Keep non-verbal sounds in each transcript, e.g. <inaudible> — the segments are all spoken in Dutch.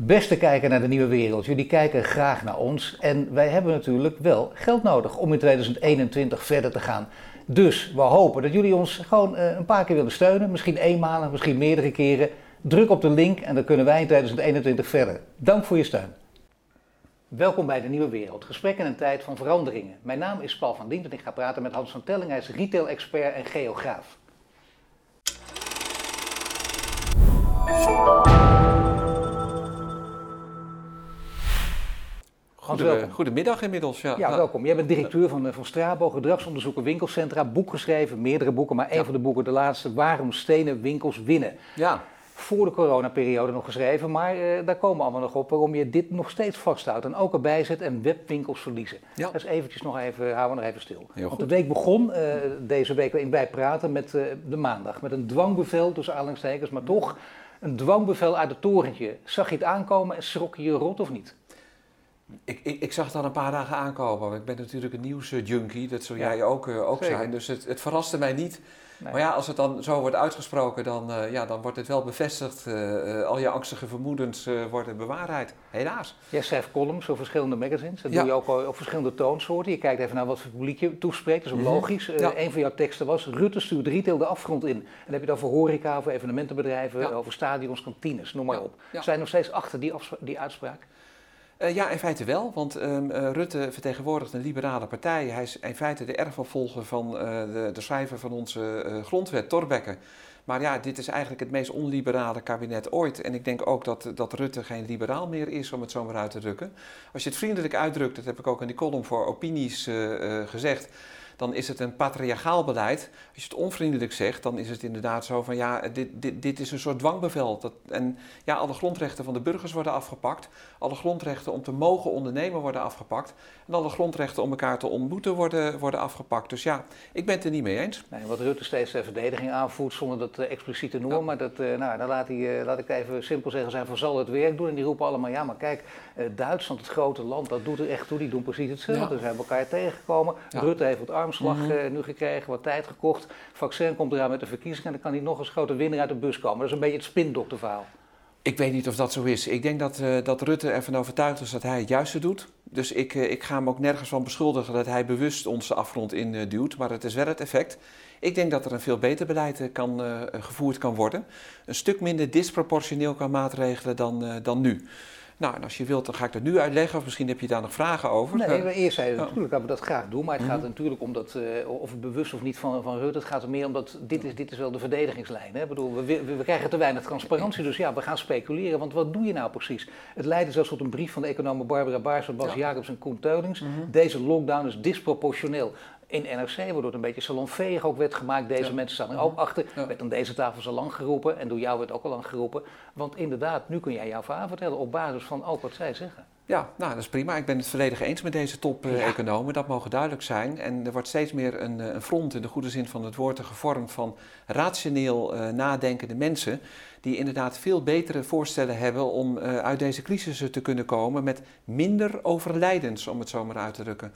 Beste kijker naar de nieuwe wereld, jullie kijken graag naar ons en wij hebben natuurlijk wel geld nodig om in 2021 verder te gaan. Dus we hopen dat jullie ons gewoon eh, een paar keer willen steunen, misschien eenmalig, misschien meerdere keren. Druk op de link en dan kunnen wij in 2021 verder. Dank voor je steun. Welkom bij de Nieuwe Wereld, gesprek in een tijd van veranderingen. Mijn naam is Paul van Dient en ik ga praten met Hans van Telling, hij is retail-expert en geograaf. Goede, goedemiddag inmiddels. Ja. ja, welkom. Jij bent directeur van, eh, van Strabo, gedragsonderzoeken winkelcentra, boek geschreven, meerdere boeken, maar één van de boeken, de laatste, Waarom stenen winkels winnen. Ja. Voor de coronaperiode nog geschreven, maar uh, daar komen we allemaal nog op waarom je dit nog steeds vasthoudt en ook erbij zet en webwinkels verliezen. Ja. Dus eventjes nog even, houden we nog even stil. Heel Want de week begon, deze week in bij praten, met de maandag, met een dwangbevel tussen aanhalingstekens, maar toch een dwangbevel uit het torentje. Zag je het aankomen en schrok je je rot of niet? Ik, ik, ik, zag het al een paar dagen aankomen. Ik ben natuurlijk een nieuwsjunkie, dat zou ja. jij ook, uh, ook zijn. Dus het, het, verraste mij niet. Nee. Maar ja, als het dan zo wordt uitgesproken, dan, uh, ja, dan wordt het wel bevestigd. Uh, al je angstige vermoedens worden bewaarheid. Helaas. Jij schrijft columns voor verschillende magazines. Dat ja. doe je ook op verschillende toonsoorten. Je kijkt even naar wat voor publiek je toespreekt. Dat is ook mm -hmm. logisch. Ja. Een van jouw teksten was: Rutte stuurt retail de afgrond in. En dan heb je het over horeca, over evenementenbedrijven, over stadions, kantines, noem maar op. Zijn nog steeds achter die, die uitspraak? Uh, ja, in feite wel, want um, uh, Rutte vertegenwoordigt een liberale partij. Hij is in feite de erfopvolger van uh, de, de, schrijver van onze grondwet, Torbekke. Maar ja, dit is eigenlijk het meest onliberale kabinet ooit. En ik denk ook dat, dat Rutte geen liberaal meer is, om het zo maar uit te drukken. Als je het vriendelijk uitdrukt, dat heb ik ook in die column voor opinies gezegd dan is het een patriarchaal beleid. Als je het onvriendelijk zegt, dan is het inderdaad zo van ja, dit, dit, dit is een soort dwangbevel. Dat, en ja, alle grondrechten van de burgers worden afgepakt. Alle grondrechten om te mogen ondernemen worden afgepakt. En alle grondrechten om elkaar te ontmoeten worden, worden afgepakt. Dus ja, ik ben het er niet mee eens. Nee, wat Rutte steeds de verdediging aanvoert zonder dat uh, expliciet te noemen. Ja. Maar dat, uh, nou, dan laat, hij, uh, laat ik even simpel zeggen, zijn van zal het werk doen. En die roepen allemaal, ja maar kijk, Duitsland, het grote land, dat doet er echt toe. Die doen precies hetzelfde. Ja. Ze hebben elkaar tegengekomen. Ja. Rutte heeft het armslag mm -hmm. nu gekregen, wat tijd gekocht. Vaccin komt eraan met de verkiezingen en dan kan hij nog eens grote winnaar uit de bus komen. Dat is een beetje het spindokterverhaal. Ik weet niet of dat zo is. Ik denk dat, uh, dat Rutte ervan overtuigd is dat hij het juiste doet. Dus ik, uh, ik ga hem ook nergens van beschuldigen dat hij bewust onze afgrond in uh, duwt. Maar het is wel het effect. Ik denk dat er een veel beter beleid kan, gevoerd kan worden. Een stuk minder disproportioneel qua maatregelen dan, dan nu. Nou, en als je wilt, dan ga ik dat nu uitleggen. Of misschien heb je daar nog vragen over. Nee, maar eerst zei je natuurlijk dat we dat graag doen. Maar het mm -hmm. gaat natuurlijk om dat, uh, of het bewust of niet van, van Rutte. Het gaat er meer om dat dit is, dit is wel de verdedigingslijn. Hè? Ik bedoel, we, we, we, krijgen te weinig transparantie. Dus ja, we gaan speculeren. Want wat doe je nou precies? Het leidde zelfs tot een brief van de economen Barbara Baars, Bas ja. Jacobs en Koen Teulings. Mm -hmm. Deze lockdown is disproportioneel in NRC, waardoor het een beetje salonveeg ook werd gemaakt. Deze ja. mensen staan er ook achter. Ja. Werd aan deze tafel zo lang geroepen en door jou werd ook al lang geroepen. Want inderdaad, nu kun jij jouw verhaal vertellen op basis van ook wat zij zeggen. Ja, nou dat is prima. Ik ben het volledig eens met deze top-economen. Ja. Dat mogen duidelijk zijn. En er wordt steeds meer een, een, front in de goede zin van het woord gevormd van rationeel uh, nadenkende mensen. Die inderdaad veel betere voorstellen hebben om uh, uit deze crisis te kunnen komen met minder overlijdens, om het zo maar uit te drukken.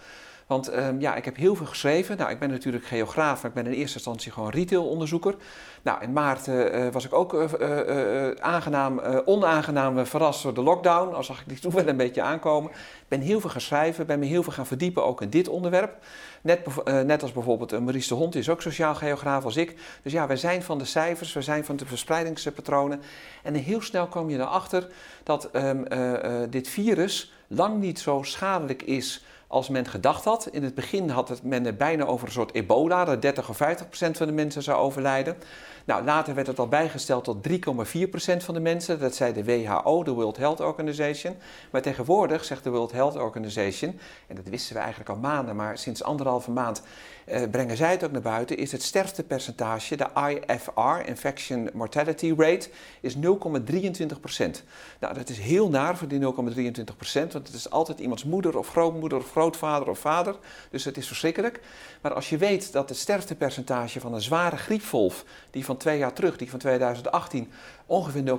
Want um, ja, ik heb heel veel geschreven. Nou, ik ben natuurlijk geograaf, maar ik ben in eerste instantie gewoon retailonderzoeker. Nou, in maart uh, was ik ook uh, aangenaam, onaangenaam verrast door de lockdown. Al zag ik die <laughs> toen wel een beetje aankomen. Ik ben heel veel gaan schrijven, ben me heel veel gaan verdiepen ook in dit onderwerp. Net, net als bijvoorbeeld Maurice de Hond is ook sociaal geograaf als ik. Dus ja, wij zijn van de cijfers, wij zijn van de verspreidingspatronen. En heel snel kwam je erachter dat um, dit virus lang niet zo schadelijk is als men gedacht had. In het begin had het men bijna over een soort ebola, dat 30 of 50 procent van de mensen zou overlijden. Nou, later werd het al bijgesteld tot 3,4 procent van de mensen. Dat zei de WHO, de World Health Organization. Maar tegenwoordig zegt de World Health Organization, en dat wisten we eigenlijk al maanden, maar sinds anderhalve maand uh, brengen zij het ook naar buiten, is het sterftepercentage, de IFR, Infection Mortality Rate, is 0,23 procent. Nou, dat is heel naar voor die 0,23 procent, want het is altijd iemands moeder of grootmoeder of grootvader of vader, dus het is verschrikkelijk. Maar als je weet dat het sterftepercentage van een zware griepvolf, die twee jaar terug, die van 2018, ongeveer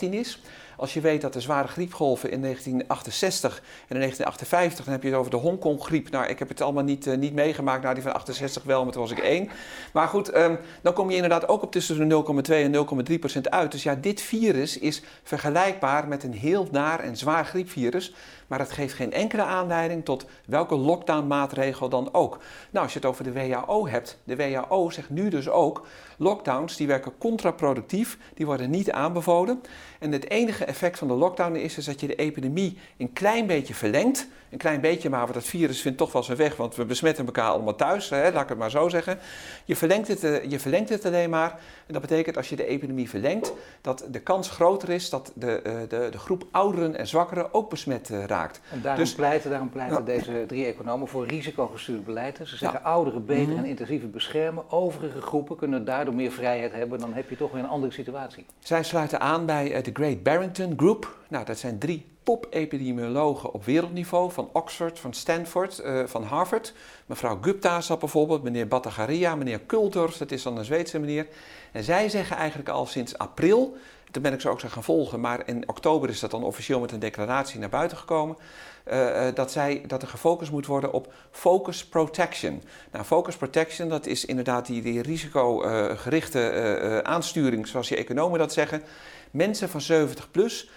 0,15 is. Als je weet dat de zware griepgolven in 1968 en in 1958, dan heb je het over de Hongkong-griep. Nou, ik heb het allemaal niet, uh, niet meegemaakt. Nou, die van 68 wel, maar toen was ik één. Maar goed, um, dan kom je inderdaad ook op tussen de 0,2 en 0,3 procent uit. Dus ja, dit virus is vergelijkbaar met een heel naar en zwaar griepvirus. Maar het geeft geen enkele aanleiding tot welke lockdown-maatregel dan ook. Nou, als je het over de WHO hebt, de WHO zegt nu dus ook: lockdowns die werken contraproductief, die worden niet aanbevolen. En het enige effect van de lockdown is, is dat je de epidemie een klein beetje verlengt. Een klein beetje, maar dat virus vindt toch wel zijn weg, want we besmetten elkaar allemaal thuis, hè, laat ik het maar zo zeggen. Je verlengt, het, eh, je verlengt het alleen maar. En dat betekent als je de epidemie verlengt, dat de kans groter is dat de, eh, de, de groep ouderen en zwakkeren ook besmet eh, raakt. En daarom dus, pleiten, daarom pleiten deze drie economen voor risicogestuurd beleid. Ze zeggen ouderen beter mhm. en intensiever beschermen. Overige groepen kunnen daardoor meer vrijheid hebben. Dan heb je toch weer een andere situatie. Zij sluiten aan bij de Great Barrington Group. Nou, dat zijn drie top-epidemiologen op wereldniveau, van Oxford, van Stanford, uh, van Harvard. Mevrouw Gupta zat bijvoorbeeld, meneer Battagaria, meneer Kulters, dat is dan een Zweedse meneer. En zij zeggen eigenlijk al sinds april, toen ben ik ze ook zo gaan volgen, maar in oktober is dat dan officieel met een declaratie naar buiten gekomen, uh, dat, zij, dat er gefocust moet worden op focus protection. Nou, focus protection, dat is inderdaad die, risicogerichte aansturing, zoals die economen dat zeggen. Mensen van 70 plus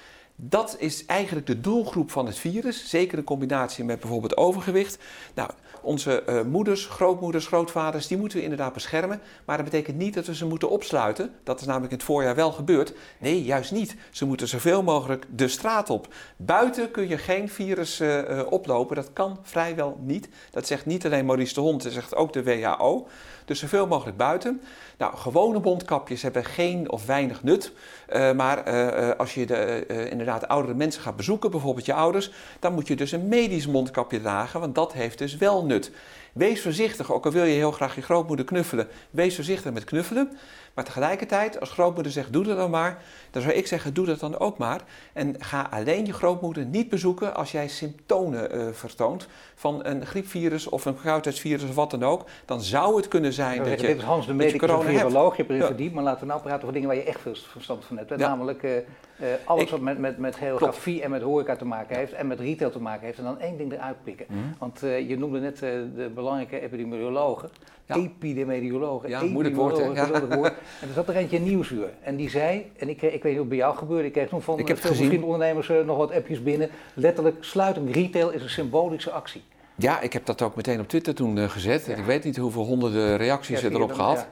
dat is eigenlijk de doelgroep van het virus, zeker in combinatie met bijvoorbeeld overgewicht. Nou, onze uh, moeders, grootmoeders, grootvaders, die moeten we inderdaad beschermen. Maar dat betekent niet dat we ze moeten opsluiten. Dat is namelijk in het voorjaar wel gebeurd. Nee, juist niet. Ze moeten zoveel mogelijk de straat op. Buiten kun je geen virus uh, oplopen. Dat kan vrijwel niet. Dat zegt niet alleen Maurice de Hond, dat zegt ook de WHO. Dus zoveel mogelijk buiten. Nou, gewone mondkapjes hebben geen of weinig nut. Uh, maar uh, als je de, inderdaad oudere mensen gaat bezoeken, bijvoorbeeld je ouders, dan moet je dus een medisch mondkapje dragen, want dat heeft dus wel nut. Wees voorzichtig, ook al wil je heel graag je grootmoeder knuffelen, wees voorzichtig met knuffelen. Maar tegelijkertijd, als grootmoeder zegt, doe dat dan maar, dan zou ik zeggen, doe dat dan ook maar. En ga alleen je grootmoeder niet bezoeken als jij symptomen uh, vertoont van een griepvirus of een verkoudheidsvirus of wat dan ook. Dan zou het kunnen zijn dat, je, dit is Hans de medicus, viroloog, je hebt erin maar laten we nou praten over dingen waar je echt veel verstand van hebt. Namelijk uh, uh, alles wat met, met, met geografie en met horeca te maken heeft en met retail te maken heeft. En dan één ding eruit pikken. Mm. Want je noemde net de belangrijke epidemiologen. Ja. Epidemiologen. Ja, moeilijk woord. Ja. woord. En er zat er eentje in Nieuwsuur. En die zei, en ik, ik weet niet of bij jou gebeurde, ik kreeg toen van ik heb veel vriendondernemers uh, nog wat appjes binnen. Letterlijk, sluiting retail is een symbolische actie. Ja, ik heb dat ook meteen op Twitter toen gezet. Ja. Ik weet niet hoeveel honderden reacties er erop gehad.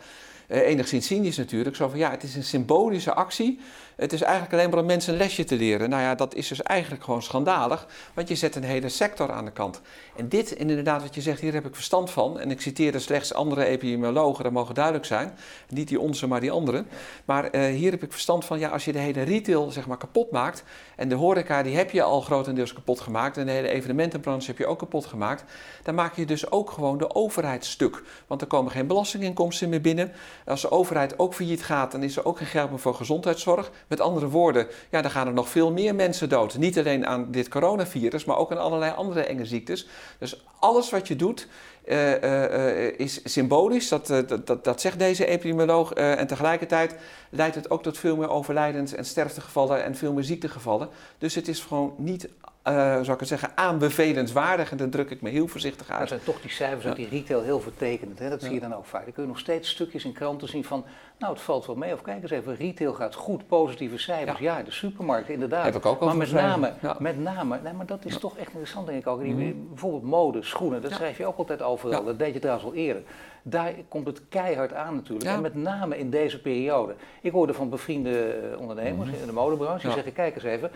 Uh, enigszins cynisch natuurlijk. Zo van ja, het is een symbolische actie. Het is eigenlijk alleen maar om mensen een lesje te leren. Nou ja, dat is dus eigenlijk gewoon schandalig, want je zet een hele sector aan de kant. En dit, inderdaad, wat je zegt, hier heb ik verstand van. En ik citeerde slechts andere epidemiologen, dat mogen duidelijk zijn. Niet die onze, maar die andere. Maar uh, hier heb ik verstand van, ja, als je de hele retail zeg maar kapot maakt. En de horeca, die heb je al grotendeels kapot gemaakt. En de hele evenementenbranche heb je ook kapot gemaakt. Dan maak je dus ook gewoon de overheid stuk. Want er komen geen belastinginkomsten meer binnen. Als de overheid ook failliet gaat, dan is er ook geen geld meer voor gezondheidszorg. Met andere woorden, ja, dan gaan er nog veel meer mensen dood. Niet alleen aan dit coronavirus, maar ook aan allerlei andere enge ziektes. Dus alles wat je doet uh, uh, is symbolisch, dat, dat, dat, dat, zegt deze epidemioloog. en tegelijkertijd leidt het ook tot veel meer overlijdens- en sterftegevallen en veel meer ziektegevallen. Dus het is gewoon niet uh, zou ik het zeggen, aanbevelenswaardig. En dan druk ik me heel voorzichtig uit. Maar zijn toch die cijfers uit die retail heel vertekend. Hè? Dat zie je dan ook vaak. Dan kun je nog steeds stukjes in kranten zien van, nou het valt wel mee. Of kijk eens even, retail gaat goed, positieve cijfers. Ja, de supermarkt inderdaad. Heb ik ook maar met name, met name, nee, maar dat is toch echt interessant denk ik ook. Die, mhm. Bijvoorbeeld mode, schoenen, dat schrijf je ook altijd overal. Dat deed je trouwens al eerder. Daar komt het keihard aan natuurlijk. En met name in deze periode. Ik hoorde van bevriende eh, ondernemers mhm. in de modebranche, die zeggen, kijk eens even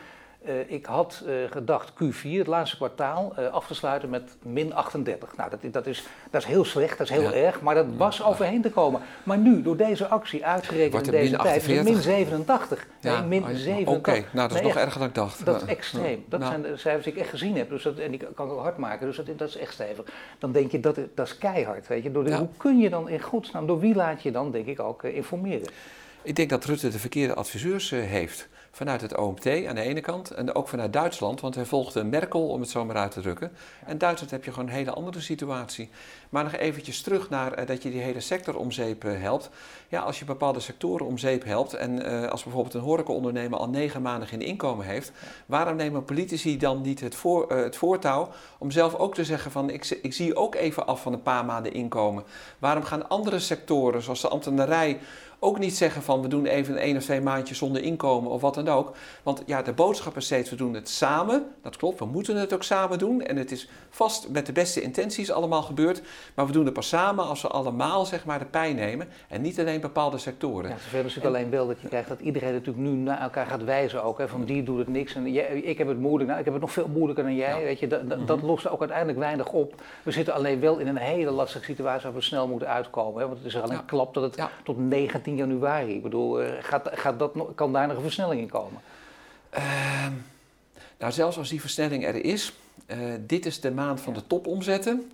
uh, ik had uh, gedacht Q4, het laatste kwartaal, uh, af te sluiten met min 38. Nou, dat, dat, is, dat is heel slecht, dat is heel ja. erg, maar dat was overheen te komen. Maar nu, door deze actie, uitgerekend in deze tijd, is min 87. Ja. Nee, min 87. Oké, okay. nou dat is nee, nog erger dan ik dacht. Dat is extreem. Dat nou. zijn de cijfers die ik echt gezien heb. Dus dat, en die kan ik ook hard maken, dus dat, dat is echt stevig. Dan denk je, dat, dat is keihard. Weet je. Door de. Hoe kun je dan in godsnaam, door wie laat je dan, denk ik, ook informeren? Ik denk dat Rutte de verkeerde adviseurs heeft. Vanuit het OMT aan de ene kant en ook vanuit Duitsland, want hij volgde Merkel, om het zo maar uit te drukken. En Duitsland heb je gewoon een hele andere situatie. Maar nog eventjes terug naar uh, dat je die hele sector om zeep uh, helpt. Ja, als je bepaalde sectoren om zeep helpt en uh, als bijvoorbeeld een horecaondernemer al negen maanden geen inkomen heeft, waarom nemen politici dan niet het, voor, het voortouw om zelf ook te zeggen van ik, ik zie ook even af van een paar maanden inkomen. Waarom gaan andere sectoren zoals de ambtenarij ook niet zeggen van we doen even een één of twee maandjes zonder inkomen of wat dan ook. Want ja, de boodschap is steeds we doen het samen. Dat klopt, we moeten het ook samen doen. En het is vast met de beste intenties allemaal gebeurd. Maar we doen het pas samen als we allemaal zeg maar de pijn nemen. En niet alleen bepaalde sectoren. Ja, zover is natuurlijk alleen wel dat je krijgt dat iedereen natuurlijk nu naar elkaar gaat wijzen ook. Hè, van die doet het niks en jij, ik heb het moeilijk. Nou, ik heb het nog veel moeilijker dan jij. Weet je, dat, dat, dat, lost ook uiteindelijk weinig op. We zitten alleen wel in een hele lastige situatie waar we snel moeten uitkomen. Hè, want het is al een ja. klap dat het tot 19 januari. Ik bedoel, eh, gaat, gaat dat, kan daar nog een versnelling in komen? Uh, nou, zelfs als die versnelling er is, uh, dit is de maand van de topomzetten.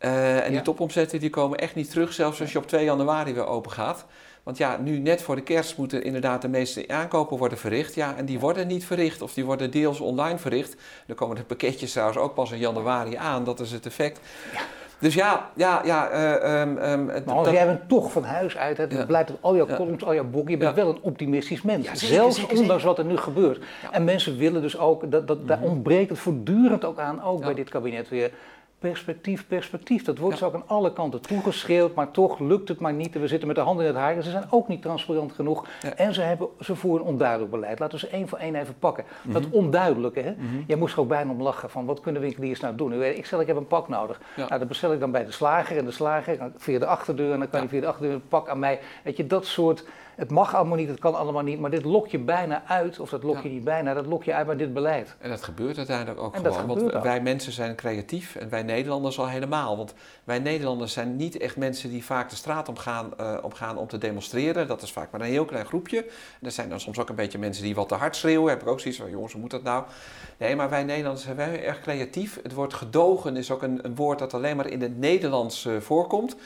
Uh, en die topomzetten die komen echt niet terug, zelfs als je op 2 januari weer open gaat. Want ja, nu net voor de kerst moeten inderdaad de meeste aankopen worden verricht. Ja, en die worden niet verricht of die worden deels online verricht. Dan komen de pakketjes trouwens ook pas in januari aan. Dat is het effect. Ja. Dus ja, ja, ja. Uh, um, um, maar als dat, jij bent toch van huis uit, het ja. blijkt al jouw columns, al jouw boeken, je bent wel een optimistisch mens. Zeker, Zelfs zeker, ondanks zeker. wat er nu gebeurt. En mensen willen dus ook, dat, dat, daar ontbreekt het voortdurend ook aan, ook bij dit kabinet weer perspectief, perspectief. Dat wordt ja. zo ook aan alle kanten toegeschreeuwd, maar toch lukt het maar niet. En we zitten met de handen in het haar. En ze zijn ook niet transparant genoeg. Ja. En ze, hebben, ze voeren een onduidelijk beleid. Laten we ze één voor één even pakken. Mm -hmm. Dat onduidelijke, hè? Mm -hmm. jij moest er ook bijna om lachen van wat kunnen winkeliers nou doen? Ik stel, ik heb een pak nodig. Ja. Nou, dat bestel ik dan bij de slager. En de slager via de achterdeur. En dan kan je via de achterdeur een pak aan mij. Weet je, dat soort het mag allemaal niet, het kan allemaal niet, maar dit lok je bijna uit, of dat lok je niet bijna, dat lok je uit bij dit beleid. En dat gebeurt uiteindelijk ook en gewoon, want ook. wij mensen zijn creatief en wij Nederlanders al helemaal. Want wij Nederlanders zijn niet echt mensen die vaak de straat omgaan, uh, omgaan om te demonstreren. Dat is vaak maar een heel klein groepje. En er zijn dan soms ook een beetje mensen die wat te hard schreeuwen. Heb ik ook zoiets van, jongens, hoe moet dat nou? Nee, maar wij Nederlanders zijn wel erg creatief. Het woord gedogen is ook een, een woord dat alleen maar in het Nederlands uh, voorkomt.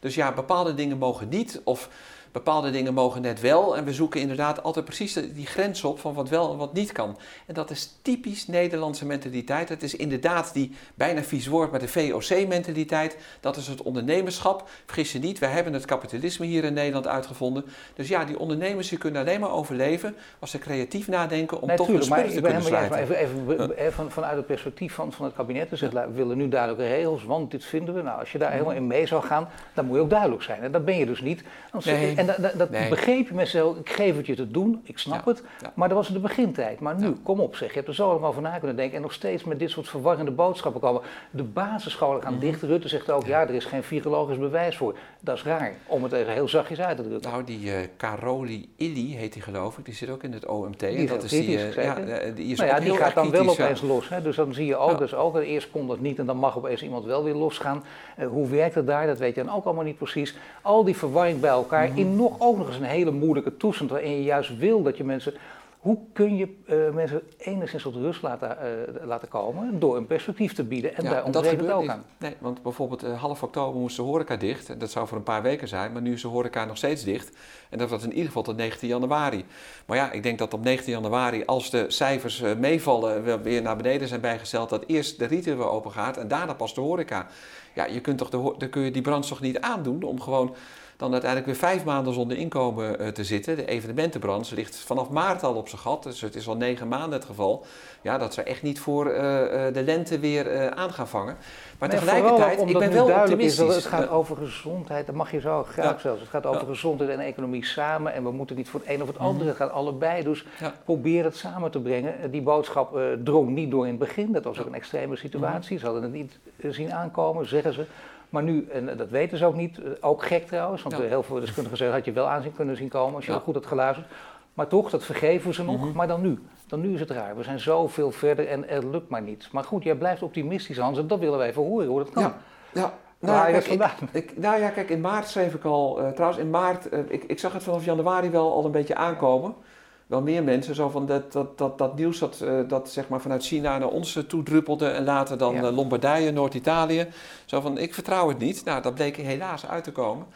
Dus ja, bepaalde dingen mogen niet, of bepaalde dingen mogen net wel. En we zoeken inderdaad altijd precies die grens op van wat wel en wat niet kan. En dat is typisch Nederlandse mentaliteit. Het is inderdaad die bijna vies woord, maar de VOC-mentaliteit. Dat is het ondernemerschap. Vergis je niet, wij hebben het kapitalisme hier in Nederland uitgevonden. Dus ja, die ondernemers die kunnen alleen maar overleven als ze creatief nadenken om nee, toch een spullen te kunnen sluiten. Even, even, even van, vanuit het perspectief van, van het kabinet. Dus ja. we willen nu duidelijke regels, want dit vinden we. Nou, als je daar helemaal in mee zou gaan, dan moet je ook duidelijk zijn. En dat ben je dus niet. Nee. En dat, dat nee. begreep je met zo, ik geef het je te doen, ik snap ja, het, ja. maar dat was de begintijd. Maar nu, kom op zeg, je hebt er zo allemaal over na kunnen denken en nog steeds met dit soort verwarrende boodschappen komen. De basisscholen gaan mm -hmm. dicht, Rutte zegt ook, ja, er is geen virologisch bewijs voor. Dat is raar, om het even heel zachtjes uit te drukken. Nou, die uh, Caroli Illy heet die geloof ik, die zit ook in het OMT. Die en dat is die, uh, ja, die, is nou ja, die gaat dan wel opeens los. Hè? Dus dan zie je ook, dus ook, eerst kon dat niet en dan mag opeens iemand wel weer losgaan. Uh, hoe werkt het daar, dat weet je dan ook allemaal niet precies. Al die verwarring bij elkaar mm -hmm. in nog ook nog eens een hele moeilijke toestand waarin je juist wil dat je mensen. Hoe kun je uh, mensen enigszins tot rust laten, uh, laten komen door een perspectief te bieden? En ja, daar ontbreekt het ook niet. aan. Nee, want bijvoorbeeld uh, half oktober moest de horeca dicht. En dat zou voor een paar weken zijn, maar nu is de horeca nog steeds dicht. En dat was in ieder geval tot 19 januari. Maar ja, ik denk dat op 19 januari, als de cijfers meevallen, weer naar beneden zijn bijgesteld, dat eerst de retail weer open gaat en daarna pas de horeca. Ja, je kunt toch de, dan kun je die branche toch niet aandoen om gewoon dan uiteindelijk weer vijf maanden zonder inkomen uh, te zitten. De evenementenbranche ligt vanaf maart al op zijn gat, dus het is al negen maanden het geval. Ja, dat ze echt niet voor uh, uh, de lente weer aan gaan vangen. Maar nee, tegelijkertijd, ik ben wel optimistisch. Is het gaat over gezondheid, dat mag je zo graag ja. zelfs. Het gaat over ja. gezondheid en economie samen en we moeten niet voor het een of het andere, het gaat allebei. Dus ja. probeer het samen te brengen. Die boodschap drong niet door in het begin, dat was ook een extreme situatie. Ze hadden het niet zien aankomen, zeggen ze. Maar nu, en dat weten ze ook niet, ook gek trouwens, want ja. heel veel deskundigen zeggen, had je wel aan kunnen zien komen als je ja. goed had geluisterd. Maar toch, dat vergeven ze nog, mm -hmm. maar dan nu. Dan nu is het raar. We zijn zoveel verder en het lukt maar niet. Maar goed, jij blijft optimistisch, Hans, en dat willen wij even horen, hoe dat kan. Ja, ja. Nou, ja, kijk, ik, ik, nou ja, kijk, in maart schreef ik al, uh, trouwens in maart, uh, ik, ik zag het vanaf januari wel al een beetje aankomen wel meer mensen. Zo van dat, dat, dat, dat nieuws dat, uh, dat zeg maar vanuit China naar ons toe druppelde en later dan ja. uh, Lombardije, Noord-Italië. Zo van, ik vertrouw het niet. Nou, dat bleek helaas uit te komen.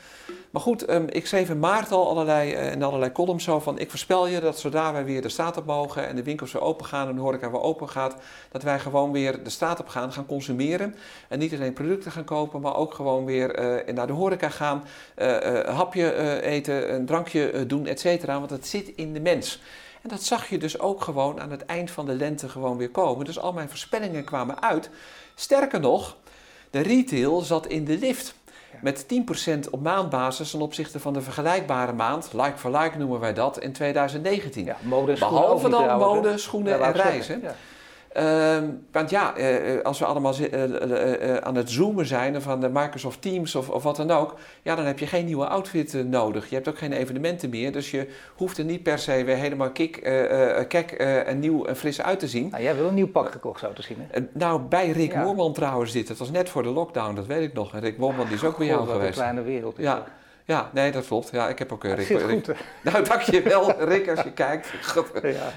Maar goed, ehm, ik schreef in maart al allerlei, uh, allerlei columns zo van... ik voorspel je dat zodra wij weer de straat op mogen... en de winkels weer open gaan en de horeca weer open gaat... dat wij gewoon weer de straat op gaan, gaan consumeren. En niet alleen producten gaan kopen, maar ook gewoon weer uh, naar de horeca gaan... een hapje eten, een drankje doen, et cetera. Want het zit in de mens. En dat zag je dus ook gewoon aan het eind van de lente gewoon weer komen. Dus al mijn voorspellingen kwamen uit. Sterker nog, de retail zat in de lift. Met 10% op maandbasis ten opzichte van de vergelijkbare maand, like for like noemen wij dat, in 2019. Ja, mode Behalve dan mode, schoenen en reizen. Ehm, want ja, uh, als we allemaal uh, aan het zoomen zijn van de Microsoft Teams of, of, wat dan ook, ja, dan heb je geen nieuwe outfit nodig. Je hebt ook geen evenementen meer, dus je hoeft er niet per se weer helemaal kik, kek en nieuw en fris uit te zien. Nou, jij wil een nieuw pak gekocht, zo te zien. Hè? nou, bij Rick ja. Moorman trouwens dit. Het was net voor de lockdown, dat weet ik nog. En Rick Moorman die is ook bij jou geweest. een kleine wereld. Is ja. Ja, nee, dat klopt. Ja, ik heb ook uh, Rick. Goed, nou, dank je wel, Rick, als je kijkt.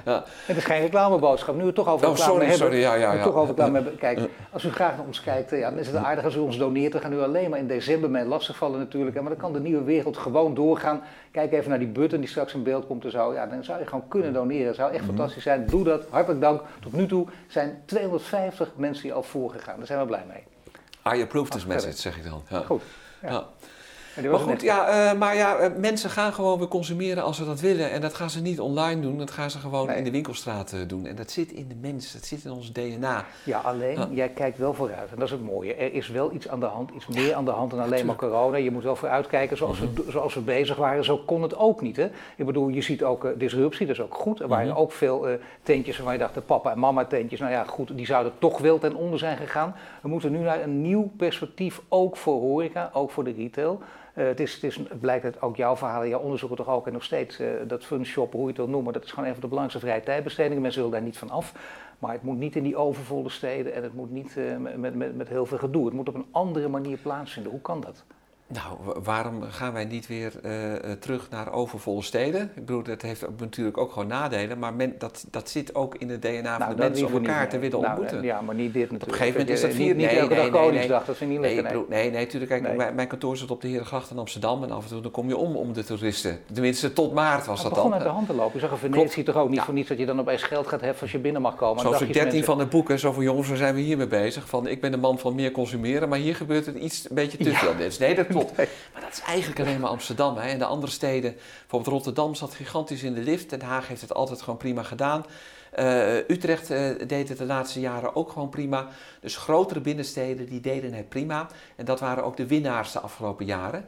ja. Het is geen reclameboodschap. Nu we het toch over oh, reclame sorry, hebben. Sorry, ja, ja, ja. toch over reclame hebben. Kijk, als u graag naar ons kijkt, ja, dan is het aardig als u ons doneert. We gaan nu alleen maar in december mee lastigvallen natuurlijk. Maar dan kan de nieuwe wereld gewoon doorgaan. Kijk even naar die button die straks in beeld komt en zo. Ja, dan zou je gewoon kunnen doneren. Dat zou echt mm -hmm. fantastisch zijn. Doe dat. Hartelijk dank. Tot nu toe zijn 250 mensen die al voorgegaan. Daar zijn we blij mee. I approve this message, zeg ik dan. Ja. Goed. Ja. Maar goed, ja, uh, maar ja, uh, mensen gaan gewoon weer consumeren als ze dat willen. En dat gaan ze niet online doen, dat gaan ze gewoon nee. in de winkelstraat uh, doen. En dat zit in de mens, dat zit in ons DNA. Ja, alleen, jij kijkt wel vooruit. En dat is het mooie. Er is wel iets aan de hand, iets meer aan de hand dan alleen maar corona. Je moet wel vooruitkijken. Zoals, mm -hmm. we, zoals we bezig waren, zo kon het ook niet. Hè? Ik bedoel, je ziet ook disruptie, dat is ook goed. Er waren mm -hmm. ook veel tentjes waarvan je dacht, de papa en mama tentjes. Nou ja, goed, die zouden toch wel ten onder zijn gegaan. We moeten nu naar een nieuw perspectief, ook voor horeca, ook voor de retail. Uh, het, is, het, het blijkt uit ook jouw verhalen, jouw onderzoeken toch ook en nog steeds, uh, dat fun shop, hoe je het wil noemen, dat is gewoon een van de belangrijkste vrije tijdbestedingen. Mensen willen daar niet van af. Maar het moet niet in die overvolle steden en het moet niet uh, met, met, met heel veel gedoe. Het moet op een andere manier plaatsvinden. Hoe kan dat? Nou, waarom gaan wij niet weer uh, terug naar overvolle steden? Ik bedoel, dat heeft natuurlijk ook gewoon nadelen, maar men, dat, dat zit ook in het DNA nou, van de mensen om elkaar niet, te willen nou, ontmoeten. Ja, maar niet dit natuurlijk. Op een gegeven moment is dat vier... Niet, niet elke nee, dag Koningsdag, dat vind ik niet lekker. Nee, nee, nee, nee natuurlijk. Kijk, mijn, mijn, kantoor zit op de Herengracht in Amsterdam en af en toe dan kom je om om de toeristen. Tenminste, tot maart was dat dan. Het begon uit de hand te lopen. Je zag Venetië toch ook niet ja. voor niets dat je dan opeens geld gaat heffen als je binnen mag komen. Zoals ik 13 van de boeken, zoveel jongens, waar zijn we hiermee bezig? Van, ik ben de man van meer consumeren, maar hier gebeurt het iets een beetje veel. Nee, dat klopt. Maar dat is eigenlijk alleen maar Amsterdam. Hè. En de andere steden, bijvoorbeeld Rotterdam zat gigantisch in de lift. Den Haag heeft het altijd gewoon prima gedaan. Uh, Utrecht uh, deed het de laatste jaren ook gewoon prima. Dus grotere binnensteden die deden het prima. En dat waren ook de winnaars de afgelopen jaren.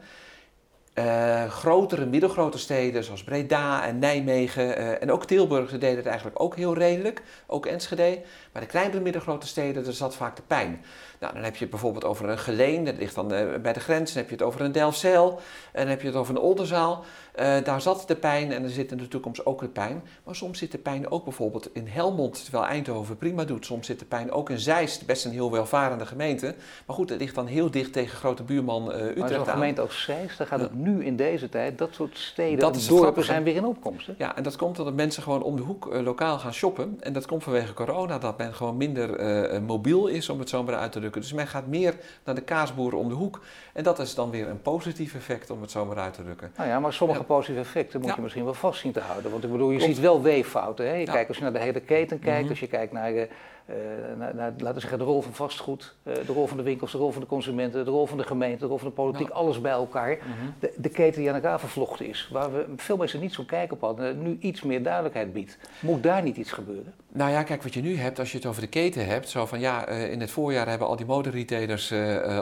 Uh, grotere, middelgrote steden zoals Breda en Nijmegen en ook Tilburg deden het eigenlijk ook heel redelijk, ook Enschede. Maar de kleinere, middelgrote steden, daar zat vaak de pijn. Nou, dan heb je het bijvoorbeeld over een Geleen, dat ligt dan uh, bij de grens. Dan heb je het over een Delfzijl en dan heb je het over een Oldenzaal. daar zat de pijn en er zit in de toekomst ook de pijn. Maar soms zit de pijn ook bijvoorbeeld in Helmond, terwijl Eindhoven prima doet. Soms zit de pijn ook in Zeist, best een heel welvarende gemeente. Maar goed, het ligt dan heel dicht tegen grote buurman Utrecht maar zo'n gemeente als Zeist, daar gaat het nu in deze tijd, dat soort steden dat en dorpen zijn weer in opkomst. Hè? Ja, en dat komt omdat mensen gewoon om de hoek uh, lokaal gaan shoppen. En dat komt vanwege corona, dat men gewoon minder uh, mobiel is, om het zo maar uit te drukken. Dus men gaat meer naar de kaasboeren om de hoek. En dat is dan weer een positief effect, om het zo maar uit te drukken. Nou ja, maar sommige ja. positieve effecten moet ja. je misschien wel vast zien te houden. Want ik bedoel, je Klopt. ziet wel weeffouten. Hè? Je kijkt als je naar de hele keten kijkt, mm -hmm. als je kijkt naar... Uh, uh, naar, naar, laten we zeggen, de rol van vastgoed, uh, de rol van de winkels, de rol van de consumenten, de rol van de gemeente, de rol van de politiek, ja. alles bij elkaar. Mm -hmm. de, de, keten die aan elkaar vervlochten is, waar we veel mensen niet zo'n kijk op hadden, nu iets meer duidelijkheid biedt. Moet daar niet iets gebeuren? Nou ja, kijk wat je nu hebt, als je het over de keten hebt, zo van ja, uh, in het voorjaar hebben al die moderretailers,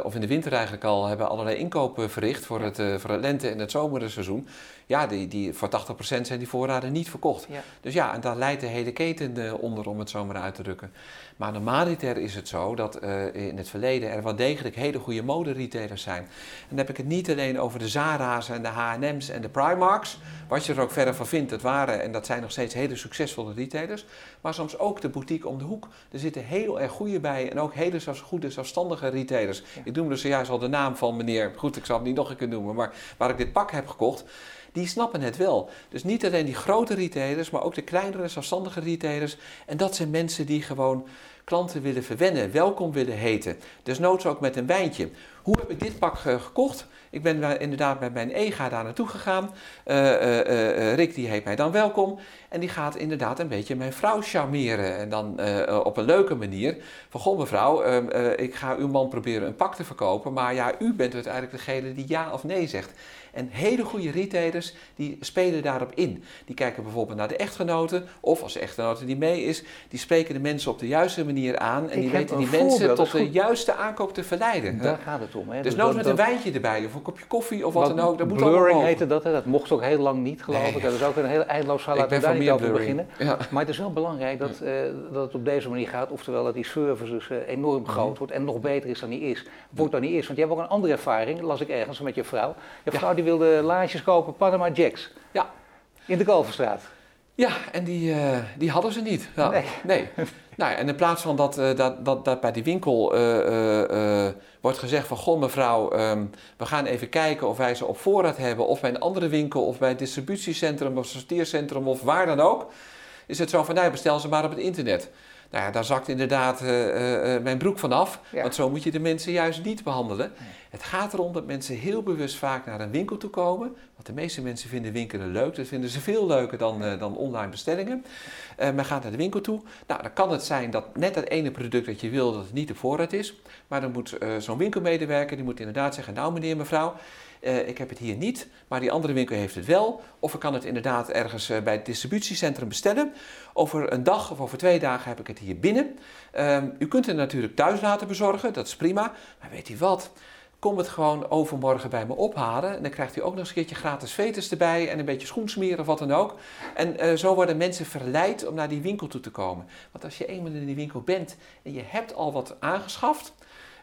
of in de winter eigenlijk al, hebben allerlei inkopen verricht voor, het, voor het lente- en het zomerseizoen. Ja, die, die, voor 80% zijn die voorraden niet verkocht. Ja. Dus ja, en daar leidt de hele keten onder, om het zo maar uit te drukken. Maar normaliter is het zo dat uh, in het verleden er wel degelijk hele goede moderetailers zijn. En dan heb ik het niet alleen over de Zara's en de H&M's en de Primarks, wat je er ook verder van vindt. Dat waren en dat zijn nog steeds hele succesvolle retailers. Maar soms ook de boutique om de hoek. Er zitten heel erg goede bij en ook hele goede zelfstandige retailers. Ik noemde zojuist al de naam van meneer, goed ik zal het niet nog een keer noemen, maar waar ik dit pak heb gekocht die snappen het wel. Dus niet alleen die grote retailers, maar ook de kleinere zelfstandige retailers. En dat zijn mensen die gewoon klanten willen verwennen, welkom willen heten. Dus noods ook met een wijntje. Hoe heb ik dit pak gekocht? Ik ben inderdaad met mijn EGA daar naartoe gegaan. Uh, Rick die heet mij dan welkom. En die gaat inderdaad een beetje mijn vrouw charmeren. En dan op een leuke manier. Van goh mevrouw, ehm, ik ga uw man proberen een pak te verkopen. Maar ja, u bent uiteindelijk degene die ja of nee zegt. En hele goede retailers die spelen daarop in. Die kijken bijvoorbeeld naar de echtgenoten, of als de echtgenote die mee is, die spreken de mensen op de juiste manier aan en die weten die mensen tot de juiste aankoop te verleiden. Daar gaat het om. Hè? Dus, nooit met een wijntje erbij, of een kopje koffie of wat, dan ook. Dat moet blurring heette dat, hè? dat mocht ook heel lang niet, geloof ik. Dat is ook een heel eindeloos verhaal, laten we daar niet over beginnen. Maar het is wel belangrijk dat, uh, dat het op deze manier gaat, oftewel dat die service dus uh, enorm mhm. groot wordt en nog beter is dan die is. Wordt dan niet is, want jij hebt ook een andere ervaring, las ik ergens met je vrouw. Je vrouw die wilde laadjes kopen, Panama Jacks. Ja. In de Kalverstraat. Ja, en die, uh, die hadden ze niet. Ja. Nee. nee. <laughs> nou, en in plaats van dat, uh, dat, dat, dat bij die winkel uh, wordt gezegd van... Goh mevrouw, um, we gaan even kijken of wij ze op voorraad hebben... of bij een andere winkel of bij het distributiecentrum of sorteercentrum of waar dan ook... is het zo van, nou bestel ze maar op het internet. Nou ja, daar zakt inderdaad uh, uh, mijn broek vanaf. Ja. Want zo moet je de mensen juist niet behandelen. Het gaat erom dat mensen heel bewust vaak naar een winkel toe komen. Want de meeste mensen vinden winkelen leuk. Dat vinden ze veel leuker dan, uh, dan online bestellingen. men gaat naar de winkel toe. Nou, dan kan het zijn dat net dat ene product dat je wil, dat het niet de voorraad is. Maar dan moet zo'n winkelmedewerker, die moet inderdaad zeggen... Nou meneer, mevrouw... Uh, ik heb het hier niet, maar die andere winkel heeft het wel. Of ik kan het inderdaad ergens uh, bij het distributiecentrum bestellen. Over een dag of over twee dagen heb ik het hier binnen. Uh, u kunt het natuurlijk thuis laten bezorgen, dat is prima. Maar weet u wat? Kom het gewoon overmorgen bij me ophalen. En dan krijgt u ook nog eens een keertje gratis veters erbij en een beetje schoensmeren of wat dan ook. En uh, zo worden mensen verleid om naar die winkel toe te komen. Want als je eenmaal in die winkel bent en je hebt al wat aangeschaft,